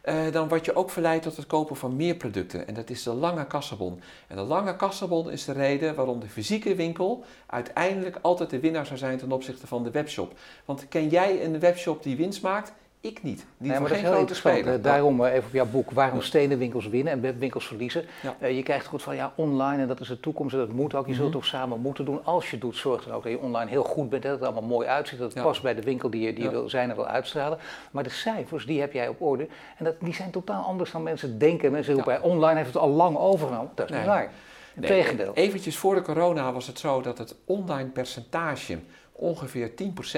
uh, dan word je ook verleid tot het kopen van meer producten. En dat is de lange kassabon. En de lange kassabon is de reden waarom de fysieke winkel uiteindelijk altijd de winnaar zou zijn ten opzichte van de webshop. Want ken jij een webshop die winst maakt? Ik niet. Die nee, maar geen grote speler. Daarom eh, even op jouw boek, waarom stenen winkels winnen en webwinkels verliezen. Uh, je krijgt goed van ja, online en dat is de toekomst en dat moet ook. Je zult het mhm. ook samen moeten doen. Als je doet, zorg dan ook dat je online heel goed bent. Dat het allemaal mooi uitziet. Dat het past bij de winkel die je, die wil zijn en wil uitstralen. Maar de cijfers, die heb jij op orde. En dat, die zijn totaal anders dan mensen denken. Mensen roepen, online heeft het al lang overgenomen. Dat is niet waar. Integendeel. Eventjes voor de corona was het zo dat het online percentage ongeveer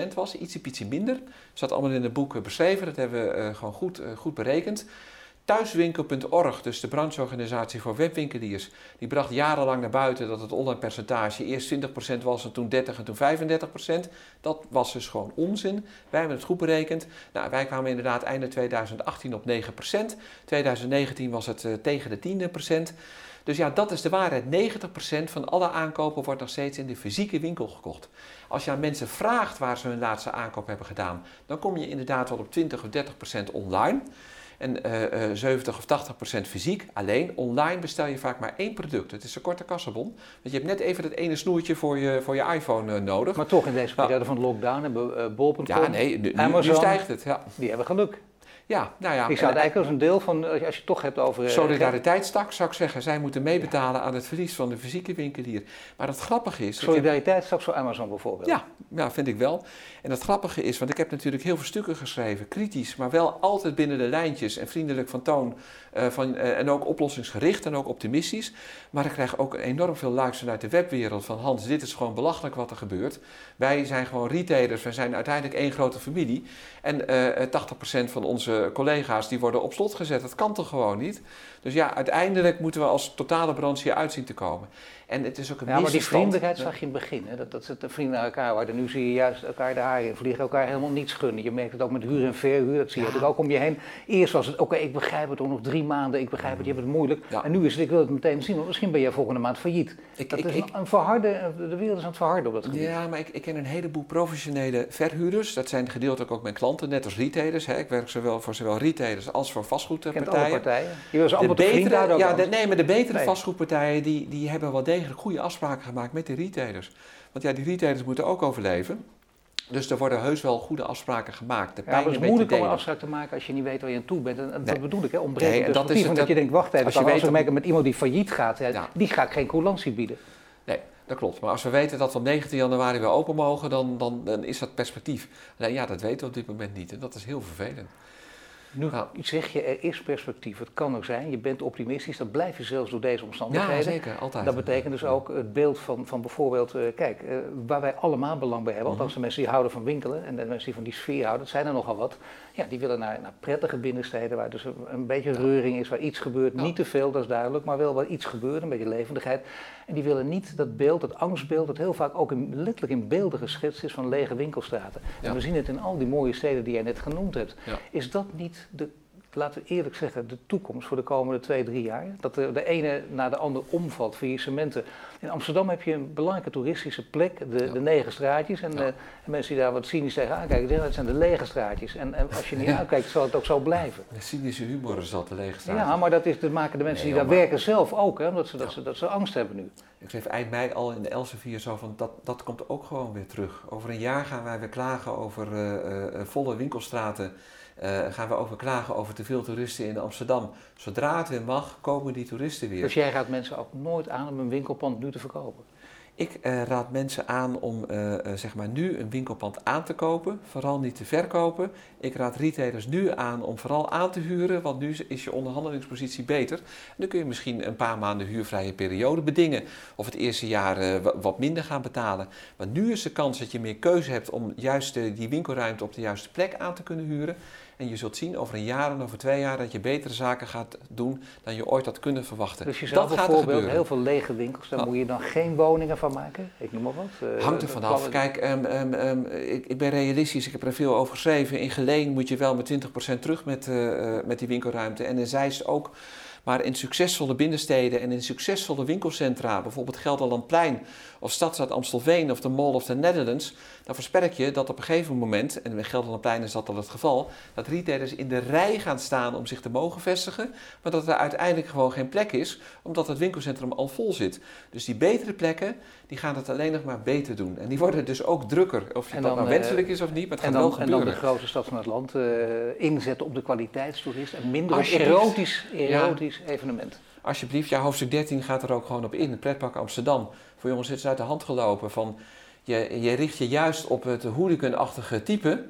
10% was, ietsje ietsje minder. Dat staat allemaal in het boek beschreven, dat hebben we uh, gewoon goed, uh, goed berekend. Thuiswinkel.org, dus de brancheorganisatie voor webwinkeliers, die bracht jarenlang naar buiten dat het online percentage eerst 20% was en toen 30 en toen 35%. Dat was dus gewoon onzin. Wij hebben het goed berekend. Nou, wij kwamen inderdaad einde 2018 op 9%. 2019 was het uh, tegen de 10%. Dus ja, dat is de waarheid. 90% van alle aankopen wordt nog steeds in de fysieke winkel gekocht. Als je aan mensen vraagt waar ze hun laatste aankoop hebben gedaan, dan kom je inderdaad wel op 20 of 30% online. En uh, uh, 70 of 80% fysiek. Alleen online bestel je vaak maar één product. Het is een korte kassenbon. Want je hebt net even dat ene snoertje voor je, voor je iPhone uh, nodig. Maar toch in deze periode van lockdown hebben uh, bol.com, Ja, nee, nu stijgt het. Ja. Die hebben geluk. Ja, nou ja. Ik zou het eigenlijk als een deel van, als je het toch hebt over... Eh, Solidariteitstak zou ik zeggen, zij moeten meebetalen aan het verlies van de fysieke winkelier. Maar het grappige is... Solidariteitstak voor Amazon bijvoorbeeld? Ja, ja, vind ik wel. En het grappige is, want ik heb natuurlijk heel veel stukken geschreven, kritisch, maar wel altijd binnen de lijntjes en vriendelijk van toon. Uh, van, uh, en ook oplossingsgericht en ook optimistisch. Maar ik krijg ook enorm veel likes vanuit de webwereld van Hans, dit is gewoon belachelijk wat er gebeurt. Wij zijn gewoon retailers, wij zijn uiteindelijk één grote familie. En uh, 80% van onze collega's die worden op slot gezet. Dat kan toch gewoon niet? Dus ja, uiteindelijk moeten we als totale branche hier uitzien te komen. En het is ook een Ja, maar die vriendelijkheid zag je in het begin. Hè? Dat, dat ze vrienden naar elkaar waren. Nu zie je juist elkaar de haren vliegen, elkaar helemaal niets gunnen. Je merkt het ook met huur en verhuur. Dat zie je ook om je heen. Eerst was het, oké, ik begrijp het, nog drie maanden, ik begrijp het, je hebt het moeilijk. En nu is het, ik wil het meteen zien, want misschien ben je volgende maand failliet. Ik, dat ik, is een verharde, de wereld is aan het verharden op dat gebied. Ja, maar ik, ik ken een heleboel professionele verhuurders. Dat zijn gedeeltelijk ook mijn klanten, net als retailers. Hè. Ik werk zowel voor zowel retailers als voor vastgoedpartijen. Kent alle partijen. Je allemaal de betere, ja, de, nee, maar de betere vastgoedpartijen die, die hebben wel degelijk goede afspraken gemaakt met de retailers. Want ja, die retailers moeten ook overleven. Dus er worden heus wel goede afspraken gemaakt. De ja, het is moeilijk om een afspraak te maken als je niet weet waar je aan toe bent. En, dat bedoel ik, hè, ontbreken nee, dat is het, dat je denkt, wacht even, als je weet met iemand die failliet gaat, ja. die ga ik geen coulantie bieden. Nee, dat klopt. Maar als we weten dat we op 19 januari weer open mogen, dan, dan, dan is dat perspectief. Alleen ja, dat weten we op dit moment niet. En dat is heel vervelend. Nu nou. zeg je, er is perspectief. Het kan er zijn. Je bent optimistisch. Dat blijf je zelfs door deze omstandigheden. Ja, zeker. Altijd. Dat betekent dus ook het beeld van, van bijvoorbeeld... Uh, kijk, uh, waar wij allemaal belang bij hebben... Althans de mensen die houden van winkelen... en de mensen die van die sfeer houden... dat zijn er nogal wat. Ja, die willen naar, naar prettige binnensteden... waar dus een, een beetje reuring is, waar iets gebeurt. Niet te veel, dat is duidelijk. Maar wel waar iets gebeurt, een beetje levendigheid. En die willen niet dat beeld, dat angstbeeld... dat heel vaak ook in, letterlijk in beelden geschetst is... van lege winkelstraten. En we zien het in al die mooie steden die jij net genoemd hebt. Is dat niet de laten we eerlijk zeggen, de toekomst voor de komende twee, drie jaar. Dat de, de ene naar de andere omvalt, faillissementen. In Amsterdam heb je een belangrijke toeristische plek, de, de negen straatjes. En, en, mensen die daar wat cynisch tegen aankijken, dat zijn de lege straatjes. En, en als je niet ja. uitkijkt, zal het ook zo blijven. De cynische humor is dat, de lege straatjes. Ja, maar dat, is, dat maken de mensen die daar werken zelf ook, hè, omdat ze, dat, ze, dat ze angst hebben nu. Ik schreef eind mei al in de Elsevier zo van, dat, dat komt ook gewoon weer terug. Over een jaar gaan wij weer klagen over uh, uh, volle winkelstraten uh, gaan we over klagen over te veel toeristen in Amsterdam. Zodra het weer mag, komen die toeristen weer. Dus jij raadt mensen ook nooit aan om een winkelpand nu te verkopen? Ik uh, raad mensen aan om uh, zeg maar nu een winkelpand aan te kopen, vooral niet te verkopen. Ik raad retailers nu aan om vooral aan te huren, want nu is je onderhandelingspositie beter. En dan kun je misschien een paar maanden huurvrije periode bedingen of het eerste jaar wat minder gaan betalen. Maar nu is de kans dat je meer keuze hebt om juist die winkelruimte op de juiste plek aan te kunnen huren. En je zult zien over een jaar en over twee jaar dat je betere zaken gaat doen dan je ooit had kunnen verwachten. Dus je zou bijvoorbeeld heel veel lege winkels, daar moet je dan geen woningen van maken? Ik noem maar wat. Uh, Hangt er vanaf. Kijk, um, um, um, ik, ik, ben realistisch, ik heb er veel over geschreven. In Geleen moet je wel met 20% terug met, uh, met die winkelruimte. En in Zeist ook. Maar in succesvolle binnensteden en in succesvolle winkelcentra, bijvoorbeeld Gelderlandplein of Stadstad Amstelveen of de Mall of the Netherlands, dan voorspel ik je dat op een gegeven moment, en bij Gelderlandplein is dat al het geval, dat retailers in de rij gaan staan om zich te mogen vestigen, maar dat er uiteindelijk gewoon geen plek is, omdat het winkelcentrum al vol zit. Dus die betere plekken, die gaan het alleen nog maar beter doen. En die worden dus ook drukker, of je dat nou wenselijk is of niet, maar het gaat dan, wel gebeuren. En dan de grote stad van het land uh, inzetten op de kwaliteitstoerist en minder op erotisch, erotisch ja. evenement. Alsjeblieft, ja, hoofdstuk 13 gaat er ook gewoon op in. Pretpark Amsterdam. Voor jongens is het uit de hand gelopen van... Je, je richt je juist op het hooliganachtige type...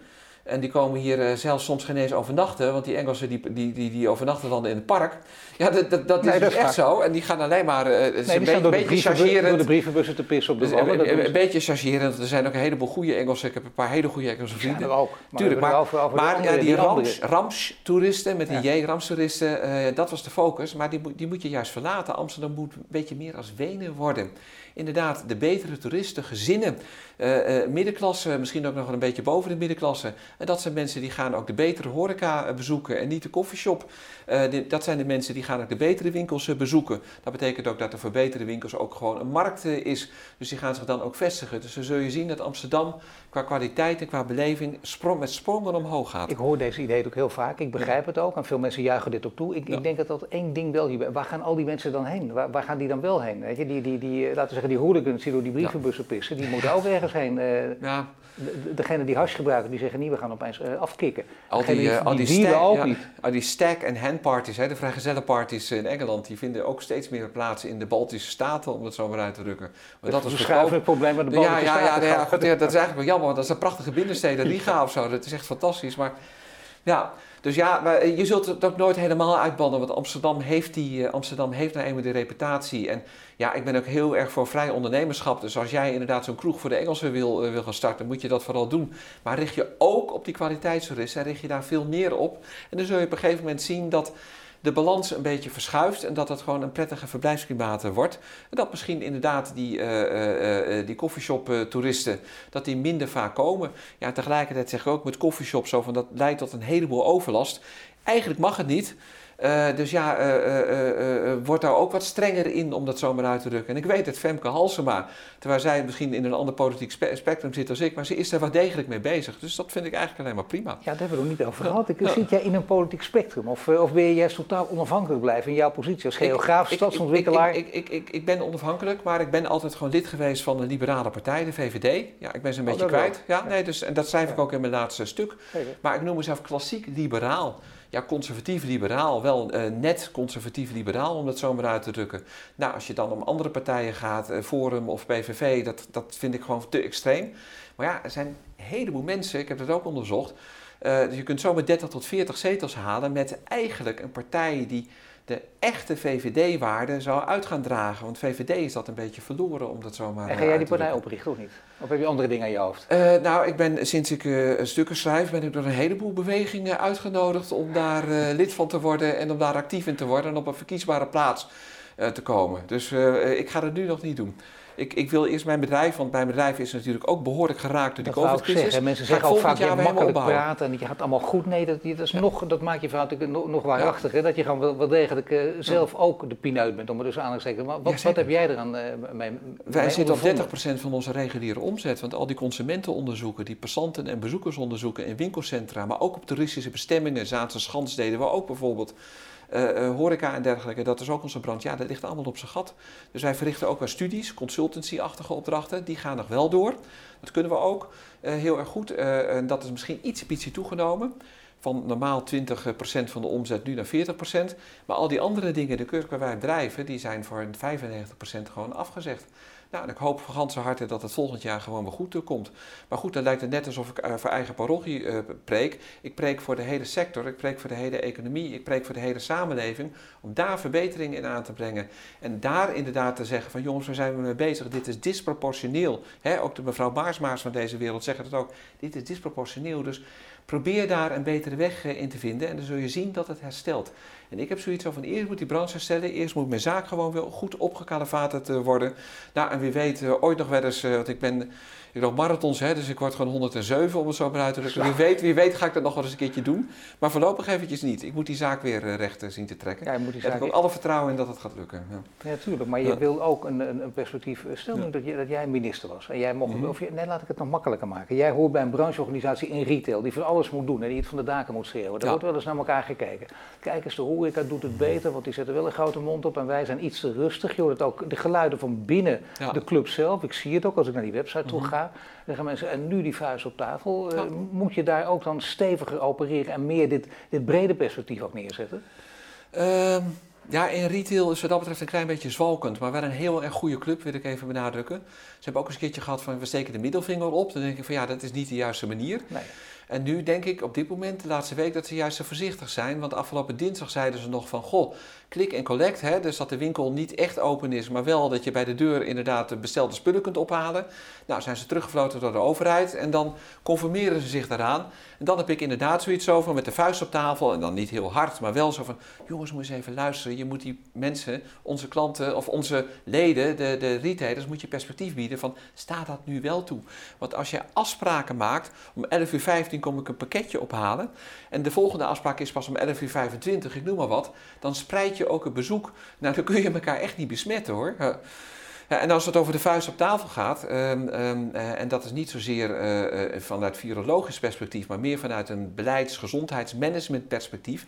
En die komen hier uh, zelfs soms geen eens overnachten, want die Engelsen die, die, die, die overnachten dan in het park. Ja, dat, dat, dat is dus echt zo. En die gaan alleen maar uh, nee, een beetje, beetje chargerend. Door de brievenbussen te pissen op de dus, wallen. Een, een, beetje chargerend. Er zijn ook een heleboel goede Engelsen. Ik heb een paar hele goede Engelse vrienden. Ja, ook. Maar Tuurlijk, maar, over, over maar andere, ja, die, die rams, toeristen met die ja. J-ramstoeristen, uh, dat was de focus. Maar die, die moet je juist verlaten. Amsterdam moet een beetje meer als Wenen worden inderdaad de betere toeristen, gezinnen, uh, uh, middenklasse, misschien ook nog een beetje boven de middenklasse. En dat zijn mensen die gaan ook de betere horeca bezoeken en niet de koffieshop. Uh, dat zijn de mensen die gaan ook de betere winkels bezoeken. Dat betekent ook dat er voor betere winkels ook gewoon een markt is. Dus die gaan zich dan ook vestigen. Dus dan zul je zien dat Amsterdam qua kwaliteit en qua beleving sprong, met sprongen omhoog gaat. Ik hoor deze idee ook heel vaak. Ik begrijp ja. het ook. En veel mensen juichen dit ook toe. Ik, ja. ik denk dat dat één ding wel hier... Waar gaan al die mensen dan heen? Waar, waar gaan die dan wel heen? Weet je, die, die, die, laten we zeggen, die hooligans die door die brievenbussen pissen, die moeten ook ergens heen. Uh, ja. De, degene die hash gebruiken, die zeggen niet, we gaan opeens uh, afkicken. Al die, die, al die, die stack, ook ja, niet. Al die stack- en handparties, hè, de vrijgezellenparties in Engeland, die vinden ook steeds meer plaats in de Baltische Staten, om het zo maar uit te drukken. Maar dat, is een het probleem met de Baltische ja, ja, Staten. Ja, ja, ja, dat is eigenlijk wel jammer, want dat is een prachtige binnensteden, Riga of zo, dat is echt fantastisch. Maar ja, dus ja, je zult het ook nooit helemaal uitbannen, want Amsterdam heeft, die, uh, Amsterdam heeft nou eenmaal die reputatie. En ja, ik ben ook heel erg voor vrij ondernemerschap. Dus als jij inderdaad zo'n kroeg voor de Engelsen wil, uh, wil gaan starten, moet je dat vooral doen. Maar richt je ook op die kwaliteitstoeristen en richt je daar veel meer op. En dan zul je op een gegeven moment zien dat de balans een beetje verschuift en dat het gewoon een prettige verblijfsklimaat wordt. En dat misschien inderdaad die, uh, uh, die coffeeshop-toeristen, dat die minder vaak komen. Ja, tegelijkertijd zeg ik ook met coffeeshop zo van dat leidt tot een heleboel overlast. Eigenlijk mag het niet. Uh, dus ja, uh, uh, wordt daar ook wat strenger in om dat zomaar uit te drukken. En ik weet het, Femke Halsema, terwijl zij misschien in een ander politiek spe spectrum zit als ik, maar ze is er wel degelijk mee bezig. Dus dat vind ik eigenlijk alleen maar prima. Ja, daar hebben we nog niet over gehad. Ja. Zit jij in een politiek spectrum of, of ben je juist totaal onafhankelijk blijven in jouw positie als geograaf, stadsontwikkelaar? Ik, ik, ik, ik, ben onafhankelijk, maar ik ben altijd gewoon lid geweest van de liberale partij, de VVD. Ja, ik ben ze een beetje kwijt. Ja, nee, dus, en dat schrijf ik ook in mijn laatste stuk. Maar ik noem mezelf klassiek liberaal. Ja, conservatief-liberaal, wel uh, net conservatief-liberaal om dat zo maar uit te drukken. Nou, als je dan om andere partijen gaat, uh, Forum of PVV, dat, dat vind ik gewoon te extreem. Maar ja, er zijn een heleboel mensen, ik heb dat ook onderzocht, uh, je kunt zo met 30 tot 40 zetels halen met eigenlijk een partij die de echte VVD-waarde zou uit gaan dragen. Want VVD is dat een beetje verloren, om dat zomaar En ga jij die partij oprichten of niet? Of heb je andere dingen aan je hoofd? Uh, nou, ik ben sinds ik uh, stukken schrijf, ben ik door een heleboel bewegingen uitgenodigd om daar uh, lid van te worden en om daar actief in te worden en op een verkiesbare plaats te komen. Dus ik ga dat nu nog niet doen ik, ik wil eerst mijn bedrijf, want mijn bedrijf is natuurlijk ook behoorlijk geraakt door die COVID-crisis. Mensen zeggen ook vaak, je makkelijk praten en je gaat allemaal goed. Nee, dat, dat, is nog, dat maakt je verhaal natuurlijk nog, nog waarachtiger. Dat je gewoon wel, wel degelijk uh, zelf ook de pineut bent, om er dus aan te zeggen. Maar wat, wat heb jij eraan uh, mee Wij zitten op 30% van onze reguliere omzet. Want al die consumentenonderzoeken, die passanten- en bezoekersonderzoeken in winkelcentra, maar ook op toeristische bestemmingen, Zaanse Schans deden we ook bijvoorbeeld. Uh, horeca en dergelijke, dat is ook onze brand. Ja, dat ligt allemaal op zijn gat. Dus wij verrichten ook wel studies, consultancy-achtige opdrachten. Die gaan nog wel door. Dat kunnen we ook uh, heel erg goed. En dat is misschien iets, ietsje toegenomen. Van normaal 20% van de omzet nu naar 40%. Maar al die andere dingen, de wij drijven, die zijn voor 95% gewoon afgezegd. Nou, ik hoop van ganse harte dat het volgend jaar gewoon weer goed komt. Maar goed, dan lijkt het net alsof ik uh, voor eigen parochie uh, preek. Ik preek voor de hele sector, ik preek voor de hele economie, ik preek voor de hele samenleving. Om daar verbetering in aan te brengen. En daar inderdaad te zeggen van jongens, waar zijn we mee bezig? Dit is disproportioneel. Ook de mevrouw Baarsmaars van deze wereld zeggen het ook. Dit is disproportioneel. Dus probeer daar een betere weg uh, in te vinden. En dan zul je zien dat het herstelt. En ik heb zoiets van, eerst moet die branche herstellen, eerst moet mijn zaak gewoon weer goed opgekalevaterd worden. Nou, en wie weet, uh, ooit nog wel eens, uh, want ik ben ik loop marathons, hè, dus ik word gewoon 107 om het zo maar uit te drukken. Wie weet, wie weet ga ik dat nog wel eens een keertje doen. Maar voorlopig eventjes niet. Ik moet die zaak weer uh, recht zien te trekken. Ja, je moet die zaak... Ik heb ook alle vertrouwen in dat het gaat lukken. Ja, natuurlijk. Maar je ja. wil ook een, een, een perspectief. Stel nu dat, je, dat jij minister was. En jij mocht, mm -hmm. of je, nee, laat ik het nog makkelijker maken. Jij hoort bij een brancheorganisatie in retail die van alles moet doen en die het van de daken moet schreeuwen. Daar wordt wel eens naar elkaar gekeken. Kijk eens, de horeca doet het beter, want die zetten wel een grote mond op en wij zijn iets te rustig. Je hoort het ook de geluiden van binnen de club zelf. Ik zie het ook als ik naar die website toe ga. Dan gaan mensen, en nu die vuist op tafel. Uh, moet je daar ook dan steviger opereren en meer dit, dit brede perspectief ook neerzetten? Uh, ja, in retail is wat dat betreft een klein beetje zwalkend. Maar wel een heel erg goede club, wil ik even benadrukken. Ze hebben ook eens een keertje gehad van we steken de middelvinger op. Dan denk ik van ja, dat is niet de juiste manier. Nee. En nu denk ik op dit moment, de laatste week, dat ze juist zo voorzichtig zijn. Want afgelopen dinsdag zeiden ze nog van, goh, klik en collect. Hè, dus dat de winkel niet echt open is, maar wel dat je bij de deur inderdaad de bestelde spullen kunt ophalen. Nou, zijn ze teruggefloten door de overheid en dan conformeren ze zich daaraan. En dan heb ik inderdaad zoiets over met de vuist op tafel en dan niet heel hard, maar wel zo van, jongens, moet eens even luisteren. Je moet die mensen, onze klanten of onze leden, de, de retailers, moet je perspectief bieden van, staat dat nu wel toe? Want als je afspraken maakt, om 11 uur 15 kom ik een pakketje ophalen. En de volgende afspraak is pas om 11 uur 25, ik noem maar wat. Dan spreid je ook het bezoek. Nou, dan kun je elkaar echt niet besmetten hoor. En als het over de vuist op tafel gaat, um, um, uh, en dat is niet zozeer uh, uh, vanuit virologisch perspectief, maar meer vanuit een beleids-, gezondheidsmanagement perspectief.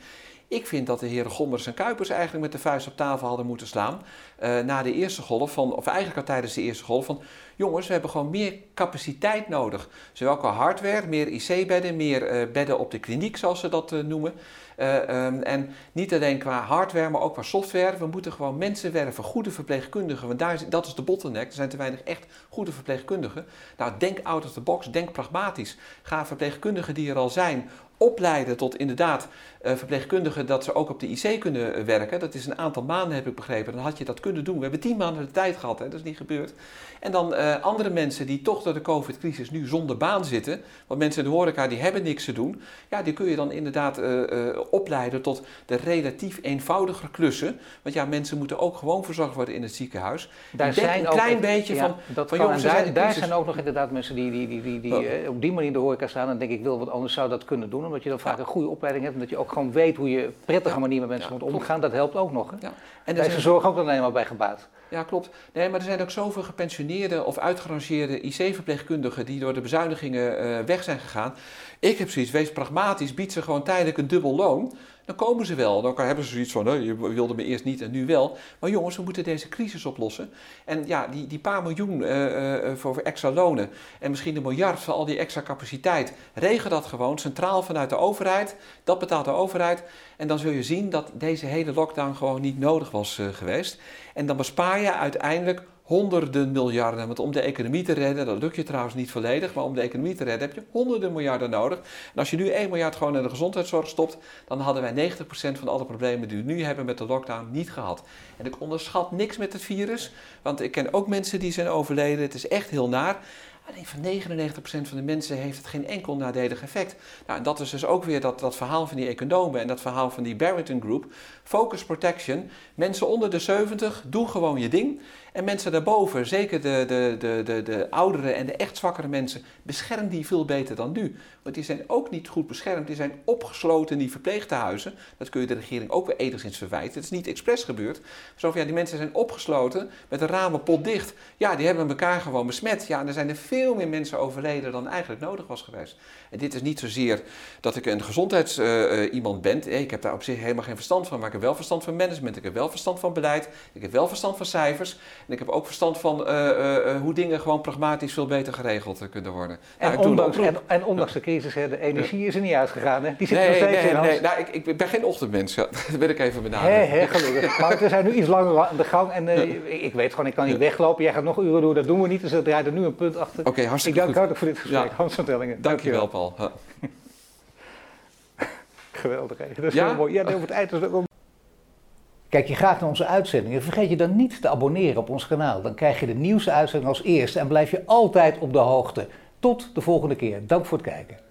Ik vind dat de heren Gommers en Kuipers eigenlijk met de vuist op tafel hadden moeten slaan. Uh, na de eerste golf, van, of eigenlijk al tijdens de eerste golf, van jongens, we hebben gewoon meer capaciteit nodig. Zowel qua hardware, meer IC-bedden, meer uh, bedden op de kliniek, zoals ze dat uh, noemen. Um, en niet alleen qua hardware, maar ook qua software. We moeten gewoon mensen werven, goede verpleegkundigen. Want daar is, dat is de bottleneck. Er zijn te weinig echt goede verpleegkundigen. Nou, denk out of the box, denk pragmatisch. Ga verpleegkundigen die er al zijn opleiden tot inderdaad verpleegkundigen dat ze ook op de IC kunnen werken. Dat is een aantal maanden, heb ik begrepen. Dan had je dat kunnen doen. We hebben tien maanden de tijd gehad, hè? dat is niet gebeurd. En dan uh, andere mensen die toch door de COVID-crisis nu zonder baan zitten. Want mensen in de horeca die hebben niks te doen. Ja, die kun je dan inderdaad uh, opleiden tot de relatief eenvoudigere klussen. Want ja, mensen moeten ook gewoon verzorgd worden in het ziekenhuis. Daar zijn een klein ook, beetje ja, van, dat van jongens, daar, zijn, daar zijn ook nog inderdaad mensen die, die, die, die, die oh. op die manier in de horeca staan. En denk ik, wil wat anders zou dat kunnen doen. Omdat je dan vaak ja. een goede opleiding hebt. En dat je ook gewoon weet hoe je prettige ja. manier met mensen moet omgaan. Dat helpt ook nog. Hè? Ja. En daar is de zorg ook alleen maar bij gebaat. Ja, klopt. Nee, maar er zijn ook zoveel gepensioneerde of uitgerangeerde IC-verpleegkundigen die door de bezuinigingen uh, weg zijn gegaan. Ik heb zoiets, wees pragmatisch, bied ze gewoon tijdelijk een dubbel loon. Dan komen ze wel. Dan hebben ze zoiets van, je wilde me eerst niet en nu wel. Maar jongens, we moeten deze crisis oplossen. En ja, die, die paar miljoen uh, voor extra lonen en misschien een miljard voor al die extra capaciteit. Regel dat gewoon centraal vanuit de overheid. Dat betaalt de overheid. En dan zul je zien dat deze hele lockdown gewoon niet nodig was geweest. En dan bespaar je uiteindelijk honderden miljarden. Want om de economie te redden, dat lukt je trouwens niet volledig, maar om de economie te redden heb je honderden miljarden nodig. En als je nu 1 miljard gewoon in de gezondheidszorg stopt, dan hadden wij 90% van alle problemen die we nu hebben met de lockdown niet gehad. En ik onderschat niks met het virus, want ik ken ook mensen die zijn overleden. Het is echt heel naar. Alleen van 99% van de mensen heeft het geen enkel nadelig effect. Nou, en dat is dus ook weer dat, dat verhaal van die economen en dat verhaal van die Barrington Group. Focus protection. Mensen onder de 70, doe gewoon je ding. En mensen daarboven, zeker de, de, de, de, de oudere en de echt zwakkere mensen, bescherm die veel beter dan nu. Want die zijn ook niet goed beschermd. Die zijn opgesloten in die verpleegtehuizen. Dat kun je de regering ook weer enigszins verwijten. Het is niet expres gebeurd. Zo van, ja, die mensen zijn opgesloten met de ramen potdicht. Ja, die hebben elkaar gewoon besmet. Ja, en er zijn er veel meer mensen overleden dan eigenlijk nodig was geweest. En dit is niet zozeer dat ik een gezondheidsiemand uh, uh, ben. Ik heb daar op zich helemaal geen verstand van. Maar ik heb wel verstand van management. Ik heb wel verstand van beleid. Ik heb wel verstand van cijfers. En ik heb ook verstand van uh, hoe dingen gewoon pragmatisch veel beter geregeld kunnen worden. En, nou, ondanks, en, en, ondanks de crisis, hè, de energie is er niet uitgegaan. Hè? Die zit nee, nog steeds nee, in nee, nou, ik, ik, ben geen ochtendmens. Ja. <laughs> Dat wil ik even benadrukken. Hé, gelukkig. maar we zijn nu iets langer aan de gang. En ik, ik, weet gewoon, ik kan niet weglopen. Jij gaat nog uren doen. Dat doen we niet. Dus er draait er nu een punt achter. Oké, okay, hartstikke ik dank hartelijk voor dit gesprek. Hans van Tellingen. Dankjewel, Paul. <laughs> Geweldig, hè? Dat is ja? heel mooi. Ja, over het eind is ook Kijk je graag naar onze uitzendingen, vergeet je dan niet te abonneren op ons kanaal. Dan krijg je de nieuwste uitzending als eerste en blijf je altijd op de hoogte. Tot de volgende keer. Dank voor het kijken.